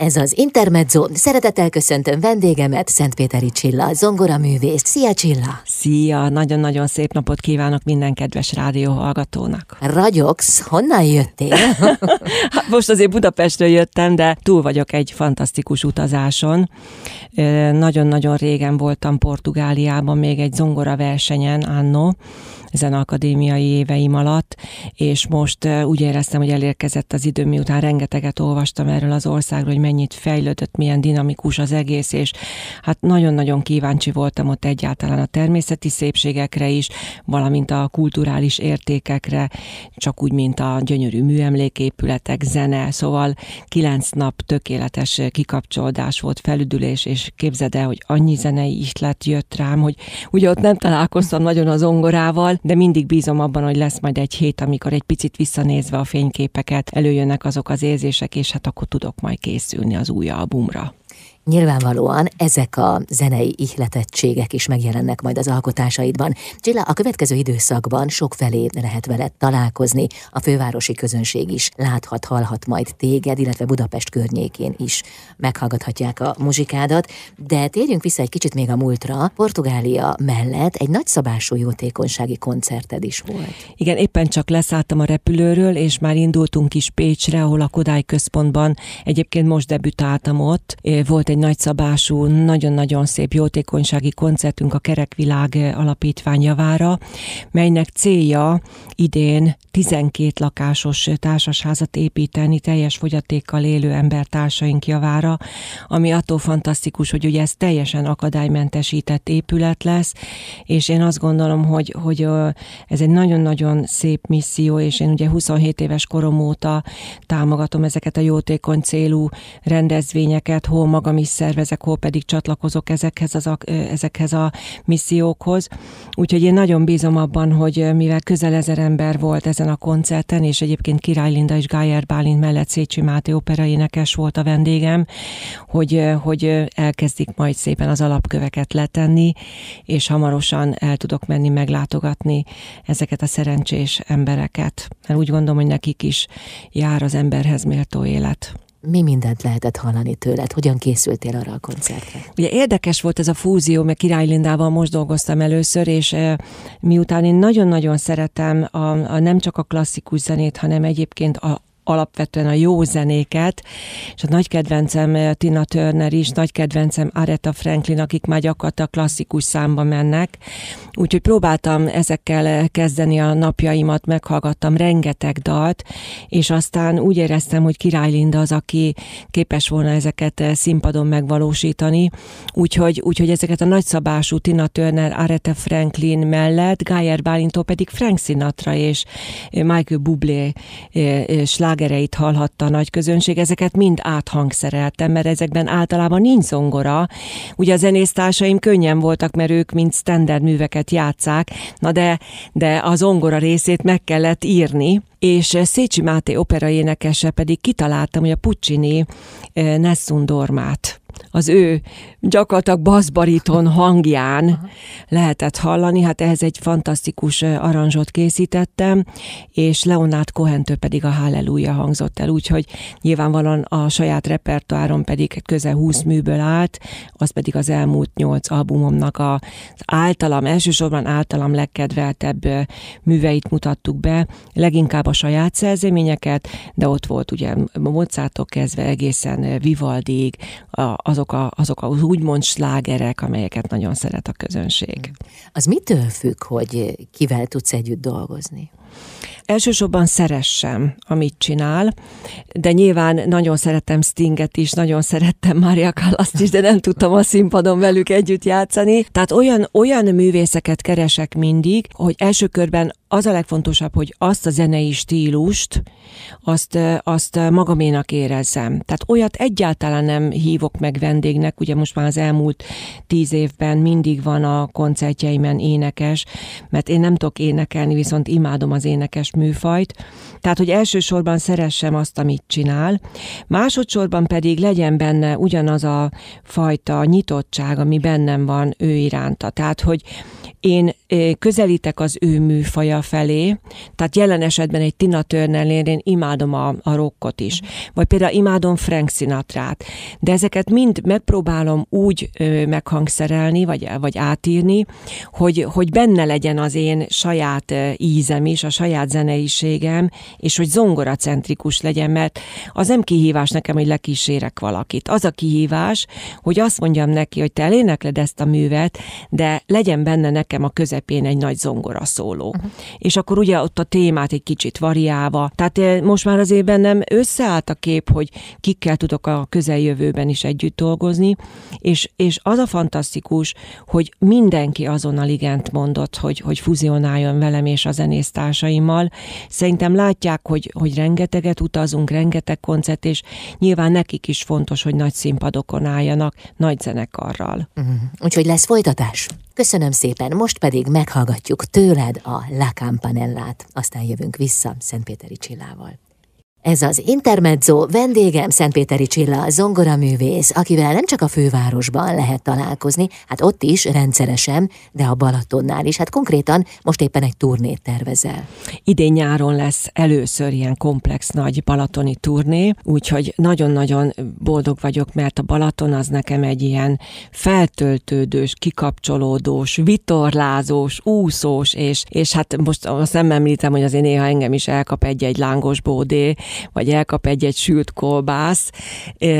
Ez az Intermezzo. Szeretettel köszöntöm vendégemet, Szentpéteri Csilla, zongora művész. Szia Csilla! Szia! Nagyon-nagyon szép napot kívánok minden kedves rádióhallgatónak. Ragyogsz? Honnan jöttél? hát most azért Budapestről jöttem, de túl vagyok egy fantasztikus utazáson. Nagyon-nagyon régen voltam Portugáliában, még egy zongora versenyen, Anno, ezen akadémiai éveim alatt, és most úgy éreztem, hogy elérkezett az idő, miután rengeteget olvastam erről az országról, hogy mennyit fejlődött, milyen dinamikus az egész, és hát nagyon-nagyon kíváncsi voltam ott egyáltalán a természeti szépségekre is, valamint a kulturális értékekre, csak úgy, mint a gyönyörű műemléképületek, zene, szóval kilenc nap tökéletes kikapcsolódás volt, felüdülés, és képzeld el, hogy annyi zenei lett jött rám, hogy ugye ott nem találkoztam nagyon az ongorával, de mindig bízom abban, hogy lesz majd egy hét, amikor egy picit visszanézve a fényképeket előjönnek azok az érzések, és hát akkor tudok majd készülni az új albumra. Nyilvánvalóan ezek a zenei ihletettségek is megjelennek majd az alkotásaidban. Csilla, a következő időszakban sok felé lehet veled találkozni, a fővárosi közönség is láthat, hallhat majd téged, illetve Budapest környékén is meghallgathatják a muzsikádat, de térjünk vissza egy kicsit még a múltra. Portugália mellett egy nagyszabású jótékonysági koncerted is volt. Igen, éppen csak leszálltam a repülőről, és már indultunk is Pécsre, ahol a Kodály központban egyébként most debütáltam ott. Volt egy nagyszabású, nagyon-nagyon szép jótékonysági koncertünk a Kerekvilág Alapítvány javára, melynek célja idén 12 lakásos társasházat építeni teljes fogyatékkal élő embertársaink javára, ami attól fantasztikus, hogy ugye ez teljesen akadálymentesített épület lesz, és én azt gondolom, hogy, hogy ez egy nagyon-nagyon szép misszió, és én ugye 27 éves korom óta támogatom ezeket a jótékony célú rendezvényeket, hol magam is szervezek, hol pedig csatlakozok ezekhez, az, ezekhez a missziókhoz. Úgyhogy én nagyon bízom abban, hogy mivel közel ezer ember volt ezen a koncerten, és egyébként Király Linda és Gájer Bálint mellett Szécsi Máté opera énekes volt a vendégem, hogy, hogy elkezdik majd szépen az alapköveket letenni, és hamarosan el tudok menni meglátogatni ezeket a szerencsés embereket. Mert úgy gondolom, hogy nekik is jár az emberhez méltó élet mi mindent lehetett hallani tőled? Hogyan készültél arra a koncertre? Ugye érdekes volt ez a fúzió, mert Király Lindával most dolgoztam először, és e, miután én nagyon-nagyon szeretem a, a nem csak a klasszikus zenét, hanem egyébként a, alapvetően a jó zenéket, és a nagy kedvencem eh, Tina Turner is, nagy kedvencem Aretha Franklin, akik már gyakorlatilag klasszikus számba mennek, úgyhogy próbáltam ezekkel eh, kezdeni a napjaimat, meghallgattam rengeteg dalt, és aztán úgy éreztem, hogy Király Linda az, aki képes volna ezeket eh, színpadon megvalósítani, úgyhogy, úgyhogy ezeket a nagyszabású Tina Turner, Aretha Franklin mellett, Geyer Bálintó pedig Frank Sinatra és Michael Bublé sláger slágereit hallhatta a nagy közönség, ezeket mind áthangszereltem, mert ezekben általában nincs zongora. Ugye a zenésztársaim könnyen voltak, mert ők mind standard műveket játszák, na de, de a zongora részét meg kellett írni, és Szécsi Máté opera pedig kitaláltam, hogy a Puccini eh, Nessun Dormát az ő gyakorlatilag baszbariton hangján lehetett hallani, hát ehhez egy fantasztikus aranzsot készítettem, és Leonard Cohentől pedig a Halleluja hangzott el, úgyhogy nyilvánvalóan a saját repertoárom pedig közel 20 műből állt, az pedig az elmúlt 8 albumomnak az általam, elsősorban általam legkedveltebb műveit mutattuk be, leginkább a saját szerzeményeket, de ott volt ugye Mozarttól kezdve egészen Vivaldig, azok, a, azok az úgymond slágerek, amelyeket nagyon szeret a közönség. Az mitől függ, hogy kivel tudsz együtt dolgozni? elsősorban szeressem, amit csinál, de nyilván nagyon szerettem Stinget is, nagyon szerettem Mária Kallaszt is, de nem tudtam a színpadon velük együtt játszani. Tehát olyan, olyan művészeket keresek mindig, hogy első körben az a legfontosabb, hogy azt a zenei stílust, azt, azt magaménak érezzem. Tehát olyat egyáltalán nem hívok meg vendégnek, ugye most már az elmúlt tíz évben mindig van a koncertjeimen énekes, mert én nem tudok énekelni, viszont imádom az énekes műfajt. Tehát, hogy elsősorban szeressem azt, amit csinál, másodszorban pedig legyen benne ugyanaz a fajta nyitottság, ami bennem van ő iránta. Tehát, hogy én közelítek az ő műfaja felé, tehát jelen esetben egy Tina Turner én imádom a, a rockot is, vagy például imádom Frank Sinatra-t, de ezeket mind megpróbálom úgy meghangszerelni, vagy, vagy átírni, hogy, hogy benne legyen az én saját ízem is, a saját zeneiségem, és hogy zongoracentrikus legyen, mert az nem kihívás nekem, hogy lekísérek valakit. Az a kihívás, hogy azt mondjam neki, hogy te elénekled ezt a művet, de legyen benne nekem a közepén egy nagy zongora szóló. Uh-huh. És akkor ugye ott a témát egy kicsit variálva. Tehát most már azért bennem összeállt a kép, hogy kikkel tudok a közeljövőben is együtt dolgozni, és, és az a fantasztikus, hogy mindenki azonnal igent mondott, hogy, hogy fuzionáljon velem és a zenésztársaimmal. Szerintem látják, hogy, hogy rengeteget utazunk, rengeteg koncert, és nyilván nekik is fontos, hogy nagy színpadokon álljanak, nagy zenekarral. Uh-huh. Úgyhogy lesz folytatás? Köszönöm szépen, most pedig meghallgatjuk tőled a La Campanellát, aztán jövünk vissza Szentpéteri Csillával. Ez az Intermezzo vendégem Szentpéteri Csilla, zongoraművész, akivel nem csak a fővárosban lehet találkozni, hát ott is rendszeresen, de a Balatonnál is, hát konkrétan most éppen egy turnét tervezel. Idén nyáron lesz először ilyen komplex nagy balatoni turné, úgyhogy nagyon-nagyon boldog vagyok, mert a Balaton az nekem egy ilyen feltöltődős, kikapcsolódós, vitorlázós, úszós, és, és hát most azt nem említem, hogy azért néha engem is elkap egy-egy lángos bódé, vagy elkap egy-egy sült kolbász.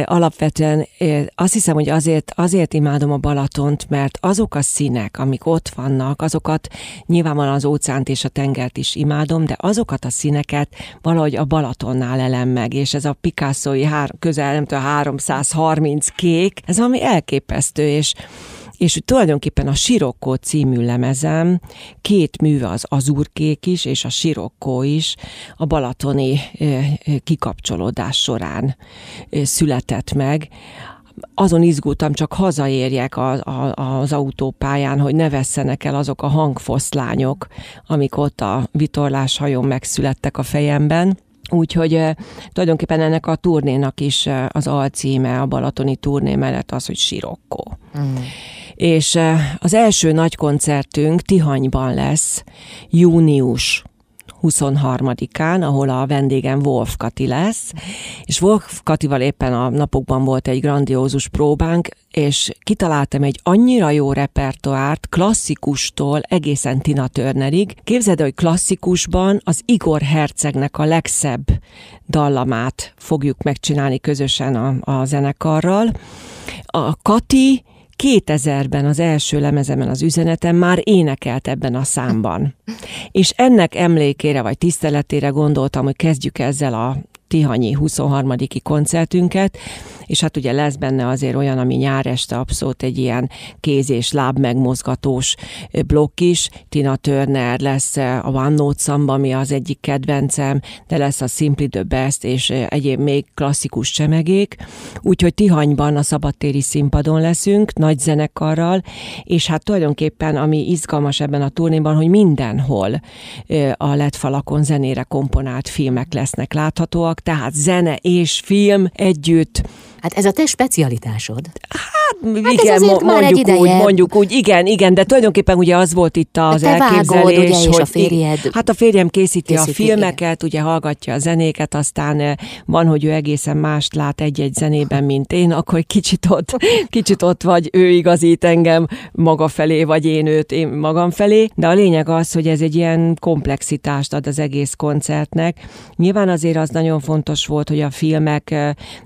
Alapvetően azt hiszem, hogy azért, azért imádom a Balatont, mert azok a színek, amik ott vannak, azokat nyilvánvalóan az óceánt és a tengert is imádom, de azokat a színeket valahogy a Balatonnál elem meg, és ez a Picasso-i hár, közel nem tudom, 330 kék, ez ami elképesztő, és és tulajdonképpen a Sirokkó című lemezem, két műve az azurkék is, és a Sirokkó is a balatoni kikapcsolódás során született meg azon izgultam, csak hazaérjek a, a, az autópályán, hogy ne vesszenek el azok a hangfoszlányok, amik ott a vitorláshajón megszülettek a fejemben. Úgyhogy eh, tulajdonképpen ennek a turnénak is az alcíme, a balatoni turné mellett az, hogy Sirokkó. Mm és az első nagy koncertünk Tihanyban lesz június 23-án, ahol a vendégem Wolf Kati lesz, és Wolf Katival éppen a napokban volt egy grandiózus próbánk, és kitaláltam egy annyira jó repertoárt, klasszikustól egészen Tina Turnerig. Képzeld, hogy klasszikusban az Igor Hercegnek a legszebb dallamát fogjuk megcsinálni közösen a, a zenekarral. A Kati 2000-ben az első lemezemen az üzenetem már énekelt ebben a számban. És ennek emlékére vagy tiszteletére gondoltam, hogy kezdjük ezzel a Tihanyi 23. koncertünket, és hát ugye lesz benne azért olyan, ami nyár este abszolút egy ilyen kéz és láb megmozgatós blokk is. Tina Turner lesz a One Note Samba, ami az egyik kedvencem, de lesz a Simply the Best, és egyéb még klasszikus csemegék. Úgyhogy Tihanyban a szabadtéri színpadon leszünk, nagy zenekarral, és hát tulajdonképpen ami izgalmas ebben a turnéban, hogy mindenhol a LED falakon zenére komponált filmek lesznek láthatóak, tehát zene és film együtt Hát ez a te specialitásod. Hát, hát igen, mo- mondjuk úgy, mondjuk úgy, igen, igen, de tulajdonképpen ugye az volt itt az te elképzelés, vágod, ugye, hogy a férjed hát a férjem készíti, készíti a filmeket, igen. ugye hallgatja a zenéket, aztán van, hogy ő egészen mást lát egy-egy zenében, mint én, akkor kicsit ott, kicsit ott vagy, ő igazít engem maga felé, vagy én őt én magam felé, de a lényeg az, hogy ez egy ilyen komplexitást ad az egész koncertnek. Nyilván azért az nagyon fontos volt, hogy a filmek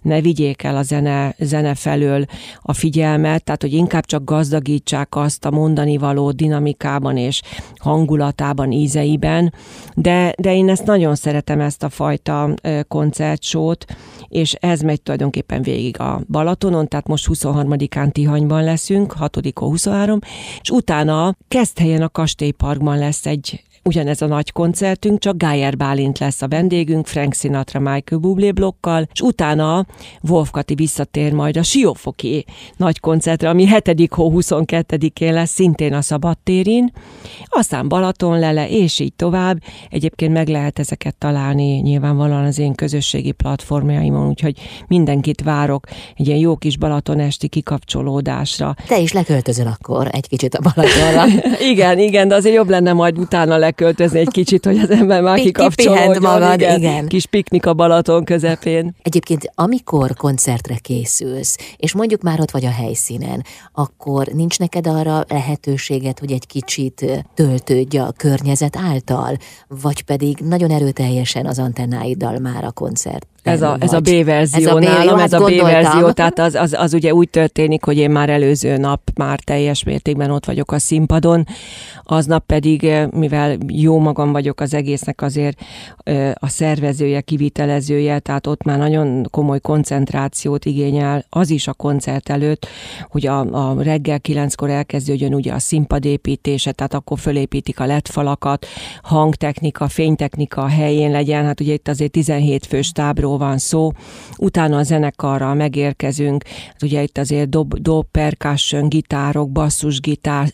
ne vigyék el a zene, zene felől a figyelmet, tehát hogy inkább csak gazdagítsák azt a mondani való dinamikában és hangulatában, ízeiben, de, de én ezt nagyon szeretem, ezt a fajta koncertsót, és ez megy tulajdonképpen végig a Balatonon, tehát most 23-án Tihanyban leszünk, 6 23, és utána helyen a Kastélyparkban lesz egy ugyanez a nagy koncertünk, csak Gájer Bálint lesz a vendégünk, Frank Sinatra, Michael Bublé blokkal, és utána Wolf Kati visszatér majd a Siófoki nagy koncertre, ami 7. hó 22-én lesz, szintén a Szabadtérin, aztán Balaton lele, és így tovább. Egyébként meg lehet ezeket találni nyilvánvalóan az én közösségi platformjaimon, úgyhogy mindenkit várok egy ilyen jó kis Balaton esti kikapcsolódásra. Te is leköltözöl akkor egy kicsit a Balatonra. igen, igen, de azért jobb lenne majd utána leköltözni egy kicsit, hogy az ember már kikapcsolódjon. magad, igen. igen. Kis piknik a Balaton közepén. Egyébként, amikor koncertre készülsz, és mondjuk már ott vagy a helyszínen, akkor nincs neked arra lehetőséget, hogy egy kicsit töltődj a környezet által, vagy pedig nagyon erőteljesen az antennáiddal már a koncert ez a, ez a B-verzió ez a B, nálam, jó, hát ez a B-verzió, tehát az, az, az ugye úgy történik, hogy én már előző nap már teljes mértékben ott vagyok a színpadon, aznap pedig, eh, mivel jó magam vagyok az egésznek azért eh, a szervezője, kivitelezője, tehát ott már nagyon komoly koncentrációt igényel, az is a koncert előtt, hogy a, a reggel kilenckor elkezdődjön ugye a színpadépítése, tehát akkor fölépítik a lett falakat, hangtechnika, fénytechnika a helyén legyen, hát ugye itt azért 17 fős tábról van szó, utána a zenekarral megérkezünk, hát ugye itt azért dob, dob percussion, gitárok, basszusgitár,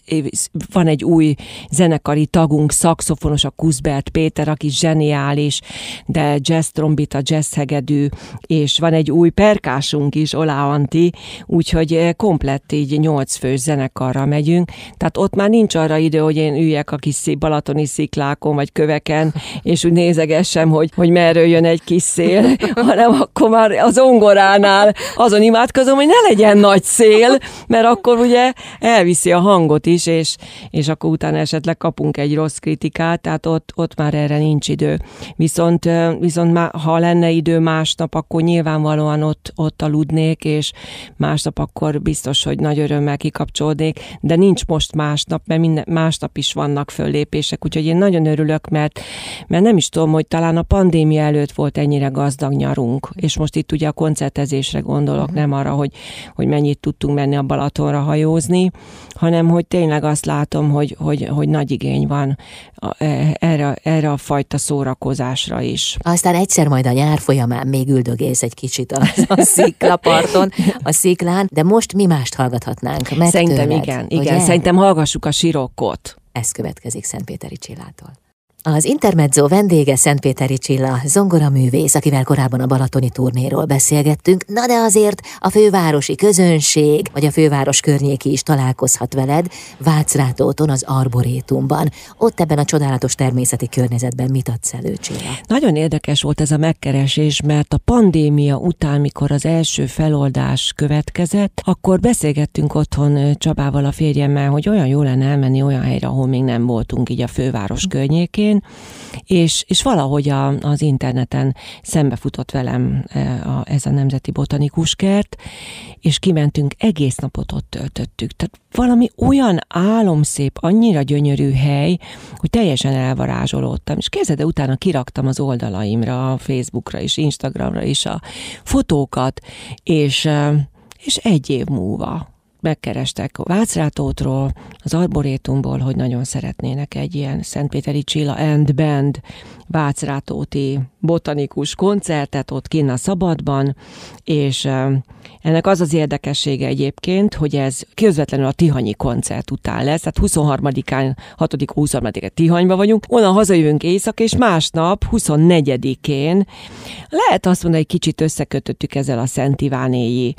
van egy új zenekari tagunk, szakszofonos, a Kuszbert Péter, aki zseniális, de jazz trombita, jazz hegedű, és van egy új perkásunk is, Olá Anti, úgyhogy eh, komplett így nyolc fős zenekarra megyünk, tehát ott már nincs arra idő, hogy én üljek a kis balatoni sziklákon, vagy köveken, és úgy nézegessem, hogy, hogy merről jön egy kis szél, hanem akkor már az ongoránál azon imádkozom, hogy ne legyen nagy szél, mert akkor ugye elviszi a hangot is, és, és akkor utána esetleg kapunk egy rossz kritikát, tehát ott, ott már erre nincs idő. Viszont, viszont már, ha lenne idő másnap, akkor nyilvánvalóan ott, ott aludnék, és másnap akkor biztos, hogy nagy örömmel kikapcsolódnék, de nincs most másnap, mert minden, másnap is vannak föllépések, úgyhogy én nagyon örülök, mert, mert nem is tudom, hogy talán a pandémia előtt volt ennyire gazdag nyarunk, és most itt ugye a koncertezésre gondolok, uh-huh. nem arra, hogy, hogy mennyit tudtunk menni a Balatonra hajózni, hanem hogy tényleg azt látom, hogy, hogy, hogy nagy igény van e, erre, erre a fajta szórakozásra is. Aztán egyszer majd a nyár folyamán még üldögész egy kicsit a, a sziklaparton, a sziklán, de most mi mást hallgathatnánk? Meg Szerintem tőled, igen, igen. Ugye? Szerintem hallgassuk a sirokkot. Ez következik Szentpéteri Csillától. Az Intermezzo vendége Szentpéteri Csilla, zongoraművész, akivel korábban a Balatoni turnéról beszélgettünk, na de azért a fővárosi közönség, vagy a főváros környéki is találkozhat veled Vácrátóton az Arborétumban. Ott ebben a csodálatos természeti környezetben mit adsz elő, Csilla? Nagyon érdekes volt ez a megkeresés, mert a pandémia után, mikor az első feloldás következett, akkor beszélgettünk otthon Csabával a férjemmel, hogy olyan jó lenne elmenni olyan helyre, ahol még nem voltunk így a főváros környékén, elején, és, és valahogy a, az interneten szembefutott velem e, a, ez a Nemzeti Botanikus Kert, és kimentünk, egész napot ott töltöttük. Tehát valami olyan álomszép, annyira gyönyörű hely, hogy teljesen elvarázsolódtam. És képzeld, utána kiraktam az oldalaimra, a Facebookra és Instagramra is a fotókat, és, e, és egy év múlva megkerestek Vácrátótról, az Arborétumból, hogy nagyon szeretnének egy ilyen Szentpéteri Csilla and Band Vácrátóti botanikus koncertet ott kinn a Szabadban, és ennek az az érdekessége egyébként, hogy ez közvetlenül a Tihanyi koncert után lesz, tehát 23-án, 6 23-án Tihanyba vagyunk, onnan hazajövünk éjszak, és másnap, 24-én lehet azt mondani, hogy kicsit összekötöttük ezzel a Szent Ivánéi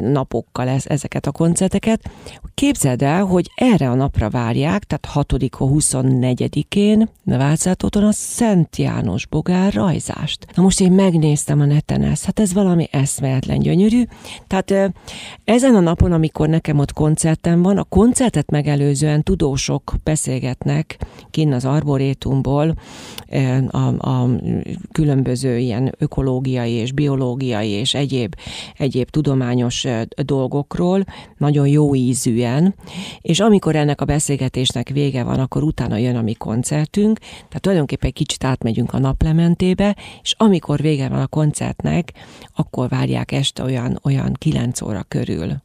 napokkal ezeket a koncerteket. Képzeld el, hogy erre a napra várják, tehát 6 24-én Vácátóton a Szent János Bogár rajzást. Na most én megnéztem a neten ezt, hát ez valami eszméletlen gyönyörű, tehát ezen a napon, amikor nekem ott koncertem van, a koncertet megelőzően tudósok beszélgetnek kinn az arborétumból a, a különböző ilyen ökológiai és biológiai és egyéb, egyéb tudományos dolgokról, nagyon jó ízűen, és amikor ennek a beszélgetésnek vége van, akkor utána jön a mi koncertünk, tehát tulajdonképpen egy kicsit átmegyünk a naplementébe, és amikor vége van a koncertnek, akkor várják este olyan, olyan olyan 9 óra körül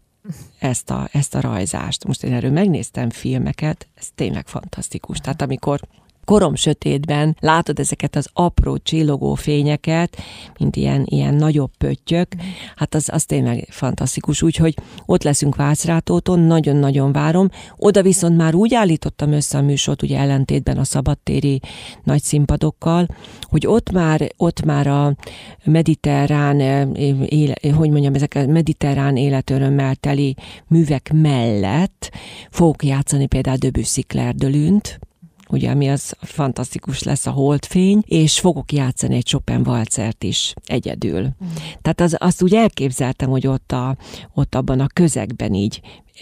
ezt a, ezt a rajzást. Most én erről megnéztem filmeket, ez tényleg fantasztikus. Tehát amikor korom sötétben látod ezeket az apró csillogó fényeket, mint ilyen, ilyen nagyobb pöttyök, hát az, az tényleg fantasztikus, úgyhogy ott leszünk Vácrátóton, nagyon-nagyon várom. Oda viszont már úgy állítottam össze a műsort, ugye ellentétben a szabadtéri nagy színpadokkal, hogy ott már, ott már a mediterrán, éle, hogy mondjam, ezek a mediterrán életörömmel teli művek mellett fogok játszani például Debussy Claire de Lune-t, ugye, ami az fantasztikus lesz a holdfény, és fogok játszani egy Chopin valcert is egyedül. Mm. Tehát az, azt úgy elképzeltem, hogy ott, a, ott abban a közegben így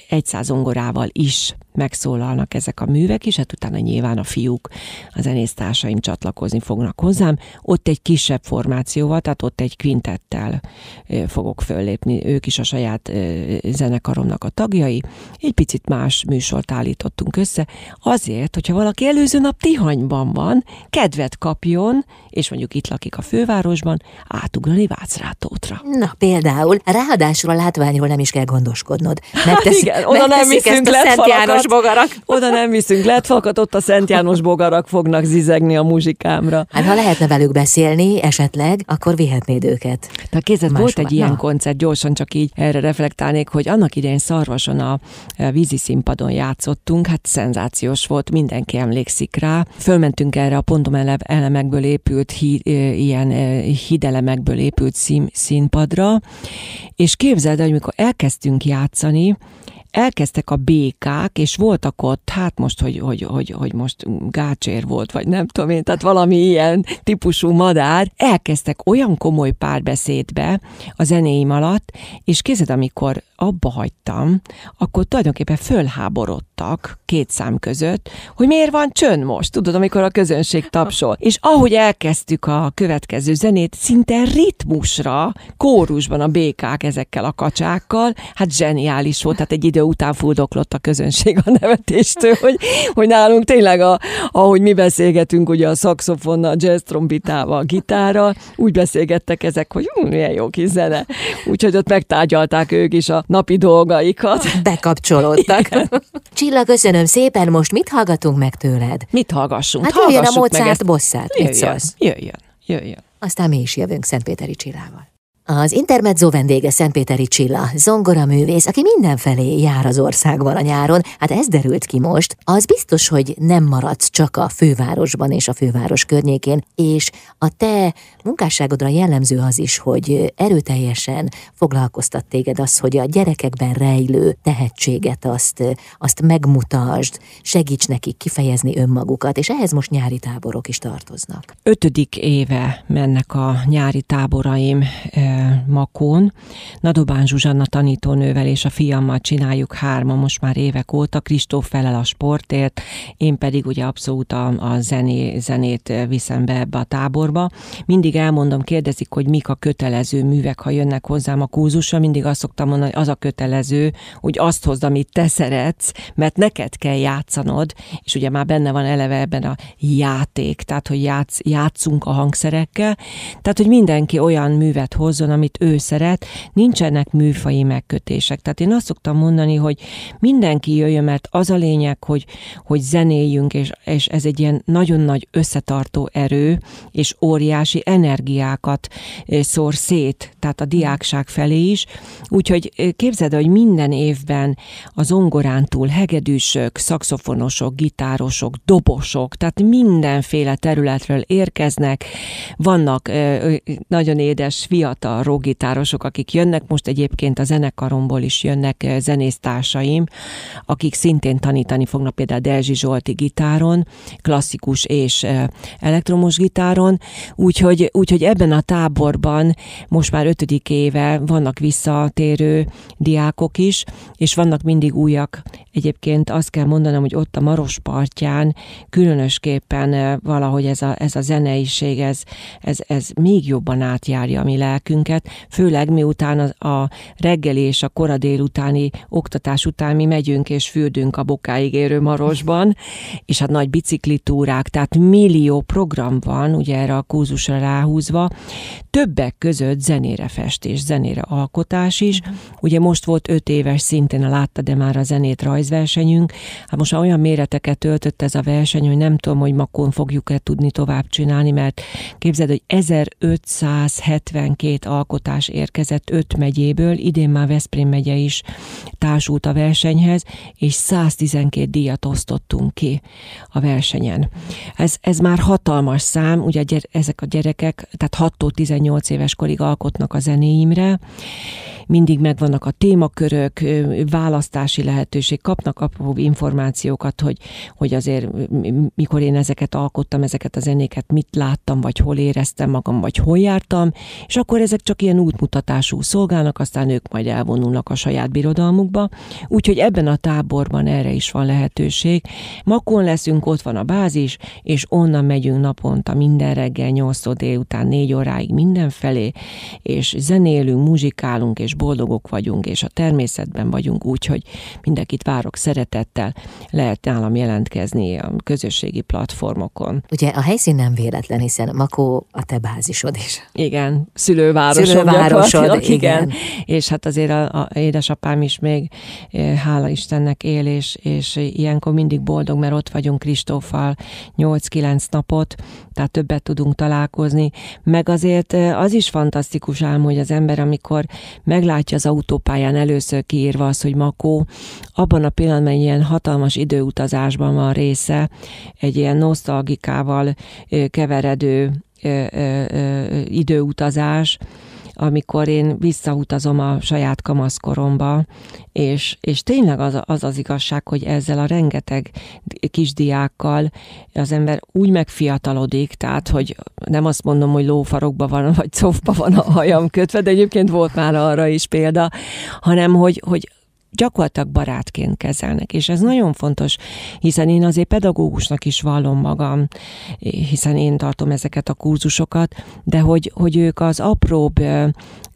egy zongorával is megszólalnak ezek a művek, és hát utána nyilván a fiúk, a zenésztársaim csatlakozni fognak hozzám. Ott egy kisebb formációval, tehát ott egy kvintettel fogok föllépni, ők is a saját zenekaromnak a tagjai. Egy picit más műsort állítottunk össze, azért, hogyha valaki előző nap Tihanyban van, kedvet kapjon, és mondjuk itt lakik a fővárosban, átugrani Vácrátótra. Na például, ráadásul a látványról nem is kell gondoskodnod. Megteszik, Igen, oda nem viszünk Szent János bogarak. Oda nem viszünk letfalkat, ott a Szent János bogarak fognak zizegni a muzsikámra. Hát ha lehetne velük beszélni esetleg, akkor vihetnéd őket. Tehát kézed, volt egy ilyen Na. koncert, gyorsan csak így erre reflektálnék, hogy annak idején Szarvason a vízi színpadon játszottunk, hát szenzációs volt, mindenki emlékszik rá. Fölmentünk erre a pontom elemekből épült, hí, ilyen hidelemekből épült szín, színpadra, és képzeld, hogy mikor elkezdtünk játszani, elkezdtek a békák, és voltak ott, hát most, hogy, hogy, hogy, hogy most gácsér volt, vagy nem tudom én, tehát valami ilyen típusú madár, elkezdtek olyan komoly párbeszédbe a zenéim alatt, és kézed, amikor abba hagytam, akkor tulajdonképpen fölháborodtak két szám között, hogy miért van csönd most, tudod, amikor a közönség tapsol. És ahogy elkezdtük a következő zenét, szinte ritmusra, kórusban a békák ezekkel a kacsákkal, hát zseniális volt, tehát egy idő után fuldoklott a közönség a nevetéstől, hogy, hogy nálunk tényleg, a, ahogy mi beszélgetünk, ugye a szakszofonnal, jazz trombitával, gitárral, úgy beszélgettek ezek, hogy hú, milyen jó kis zene. Úgyhogy ott megtárgyalták ők is a napi dolgaikat. Bekapcsolódtak. Csilla, köszönöm szépen, most mit hallgatunk meg tőled? Mit hallgassunk? Hát jöjjön a Mozart bosszát, szólsz? Jöjjön, jöjjön. Aztán mi is jövünk Szentpéteri Csillával. Az Intermezzo vendége Szentpéteri Csilla, zongoraművész, aki mindenfelé jár az országban a nyáron, hát ez derült ki most, az biztos, hogy nem maradsz csak a fővárosban és a főváros környékén, és a te munkásságodra jellemző az is, hogy erőteljesen foglalkoztat téged az, hogy a gyerekekben rejlő tehetséget azt, azt megmutasd, segíts nekik kifejezni önmagukat, és ehhez most nyári táborok is tartoznak. Ötödik éve mennek a nyári táboraim Makón. Nadobán Zsuzsanna tanítónővel és a fiammal csináljuk hárma most már évek óta. Kristóf felel a sportért, én pedig ugye abszolút a, a zené, zenét viszem be ebbe a táborba. Mindig elmondom, kérdezik, hogy mik a kötelező művek, ha jönnek hozzám a kúzusra, mindig azt szoktam mondani, hogy az a kötelező, hogy azt hozd, amit te szeretsz, mert neked kell játszanod, és ugye már benne van eleve ebben a játék, tehát hogy játsz, játszunk a hangszerekkel, tehát hogy mindenki olyan művet hozzon, hozzon, amit ő szeret, nincsenek műfai megkötések. Tehát én azt szoktam mondani, hogy mindenki jöjjön, mert az a lényeg, hogy, hogy zenéljünk, és, és ez egy ilyen nagyon nagy összetartó erő, és óriási energiákat szór szét, tehát a diákság felé is. Úgyhogy képzeld, hogy minden évben az zongorán túl hegedűsök, szakszofonosok, gitárosok, dobosok, tehát mindenféle területről érkeznek, vannak nagyon édes fiatal a rockgitárosok, akik jönnek, most egyébként a zenekaromból is jönnek eh, zenésztársaim, akik szintén tanítani fognak például Delzsi Zsolti gitáron, klasszikus és eh, elektromos gitáron, úgyhogy, úgyhogy ebben a táborban most már ötödik éve vannak visszatérő diákok is, és vannak mindig újak. Egyébként azt kell mondanom, hogy ott a Maros partján különösképpen eh, valahogy ez a, ez a zeneiség, ez, ez, ez még jobban átjárja a mi lelkünk, életünket, főleg miután a, a reggeli és a kora délutáni oktatás után mi megyünk és fürdünk a bokáig érő marosban, és hát nagy biciklitúrák, tehát millió program van, ugye erre a kúzusra ráhúzva, többek között zenére festés, zenére alkotás is. Ugye most volt öt éves szintén a Látta de már a zenét rajzversenyünk, hát most olyan méreteket töltött ez a verseny, hogy nem tudom, hogy makon fogjuk-e tudni tovább csinálni, mert képzeld, hogy 1572 alkotás érkezett öt megyéből, idén már Veszprém megye is társult a versenyhez, és 112 díjat osztottunk ki a versenyen. Ez, ez már hatalmas szám, ugye ezek a gyerekek, tehát 6-tól 18 éves korig alkotnak a zenéimre, mindig megvannak a témakörök, választási lehetőség, kapnak apró információkat, hogy, hogy azért mikor én ezeket alkottam, ezeket a zenéket, mit láttam, vagy hol éreztem magam, vagy hol jártam, és akkor ezek csak ilyen útmutatású szolgálnak, aztán ők majd elvonulnak a saját birodalmukba. Úgyhogy ebben a táborban erre is van lehetőség. Makon leszünk, ott van a bázis, és onnan megyünk naponta minden reggel 8 délután 4 óráig mindenfelé, és zenélünk, muzsikálunk, és boldogok vagyunk, és a természetben vagyunk úgy, hogy mindenkit várok szeretettel, lehet nálam jelentkezni a közösségi platformokon. Ugye a helyszín nem véletlen, hiszen Makó a te bázisod is. Igen, szülővárosod. Szülővárosod, igen. igen. És hát azért a, a édesapám is még, eh, hála Istennek él, és, és ilyenkor mindig boldog, mert ott vagyunk Kristóffal 8-9 napot, tehát többet tudunk találkozni, meg azért eh, az is fantasztikus ám, hogy az ember, amikor meglátja az autópályán először kiírva az, hogy Makó, abban a pillanatban egy ilyen hatalmas időutazásban van része, egy ilyen nosztalgikával keveredő időutazás, amikor én visszautazom a saját kamaszkoromba, és, és tényleg az, az az igazság, hogy ezzel a rengeteg kisdiákkal az ember úgy megfiatalodik, tehát, hogy nem azt mondom, hogy lófarokba van, vagy cofba van a hajam kötve, de egyébként volt már arra is példa, hanem, hogy, hogy gyakorlatilag barátként kezelnek, és ez nagyon fontos, hiszen én azért pedagógusnak is vallom magam, hiszen én tartom ezeket a kurzusokat, de hogy, hogy ők az apróbb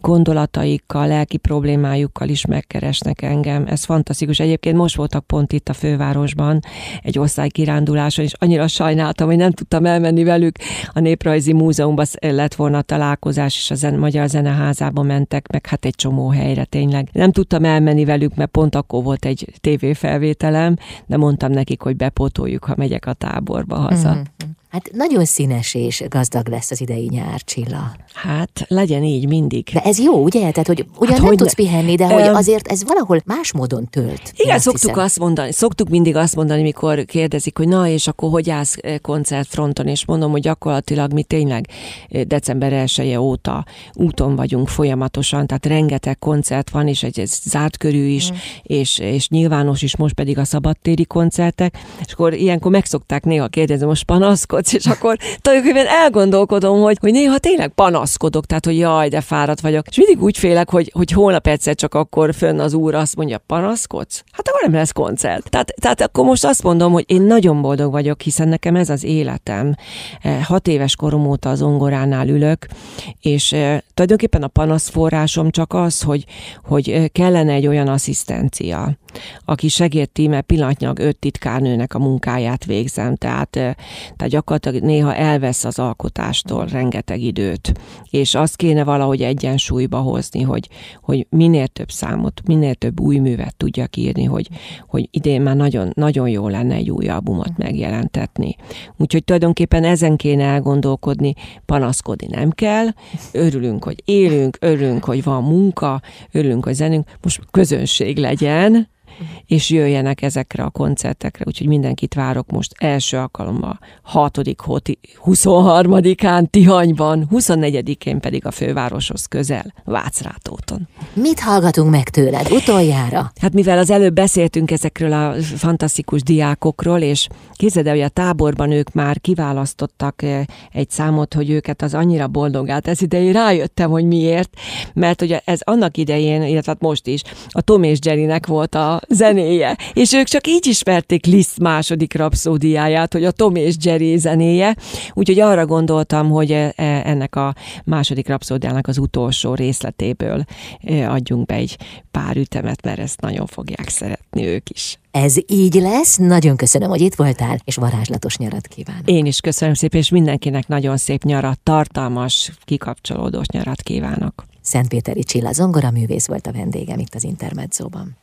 gondolataikkal, lelki problémájukkal is megkeresnek engem. Ez fantasztikus. Egyébként most voltak pont itt a fővárosban egy osztálykiránduláson, és annyira sajnáltam, hogy nem tudtam elmenni velük. A Néprajzi Múzeumban lett volna a találkozás, és a zen- Magyar Zeneházába mentek, meg hát egy csomó helyre tényleg. Nem tudtam elmenni velük, mert pont akkor volt egy tévéfelvételem, de mondtam nekik, hogy bepótoljuk, ha megyek a táborba haza. Mm-hmm. Hát nagyon színes és gazdag lesz az idei nyár, Csilla. Hát legyen így mindig. De ez jó, ugye? Tehát, hogy ugyan hát, nem hogy tudsz pihenni, de hogy azért ez valahol más módon tölt. Igen, azt szoktuk hiszem. azt mondani, szoktuk mindig azt mondani, mikor kérdezik, hogy na, és akkor hogy állsz eh, koncertfronton, és mondom, hogy gyakorlatilag mi tényleg eh, december 1 óta úton vagyunk folyamatosan, tehát rengeteg koncert van, és egy, egy zárt körű is, mm. és, és nyilvános is, most pedig a szabadtéri koncertek, és akkor ilyenkor megszokták néha kérdezni, most panaszkod, panaszkodsz, és akkor tulajdonképpen elgondolkodom, hogy, hogy néha tényleg panaszkodok, tehát hogy jaj, de fáradt vagyok. És mindig úgy félek, hogy, hogy holnap egyszer csak akkor fönn az úr azt mondja, panaszkodsz? Hát akkor nem lesz koncert. Tehát, tehát akkor most azt mondom, hogy én nagyon boldog vagyok, hiszen nekem ez az életem. Eh, hat éves korom óta az ongoránál ülök, és eh, tulajdonképpen a panaszforrásom csak az, hogy, hogy eh, kellene egy olyan asszisztencia, aki segíti, mert pillanatnyilag öt titkárnőnek a munkáját végzem, tehát, tehát gyakorlatilag néha elvesz az alkotástól rengeteg időt, és azt kéne valahogy egyensúlyba hozni, hogy, hogy minél több számot, minél több új művet tudjak írni, hogy, hogy idén már nagyon, nagyon jó lenne egy új albumot megjelentetni. Úgyhogy tulajdonképpen ezen kéne elgondolkodni, panaszkodni nem kell, örülünk, hogy élünk, örülünk, hogy van munka, örülünk, hogy zenünk, most közönség legyen, és jöjjenek ezekre a koncertekre, úgyhogy mindenkit várok most első alkalommal 6. hoti 23-án Tihanyban, 24-én pedig a fővároshoz közel, Vácrátóton. Mit hallgatunk meg tőled utoljára? Hát mivel az előbb beszéltünk ezekről a fantasztikus diákokról, és képzeld el, hogy a táborban ők már kiválasztottak eh, egy számot, hogy őket az annyira boldogát ez idején rájöttem, hogy miért, mert ugye ez annak idején, illetve hát most is, a Tom és Jerrynek volt a zenéje. És ők csak így ismerték Liszt második rapszódiáját, hogy a Tom és Jerry zenéje, úgyhogy arra gondoltam, hogy e, e, ennek a második rapszódiának az utolsó részletéből e, adjunk be egy pár ütemet, mert ezt nagyon fogják szeretni ők is. Ez így lesz. Nagyon köszönöm, hogy itt voltál, és varázslatos nyarat kívánok. Én is köszönöm szépen, és mindenkinek nagyon szép nyarat, tartalmas, kikapcsolódós nyarat kívánok. Szentpéteri Csilla Zongora művész volt a vendégem itt az Intermedzóban.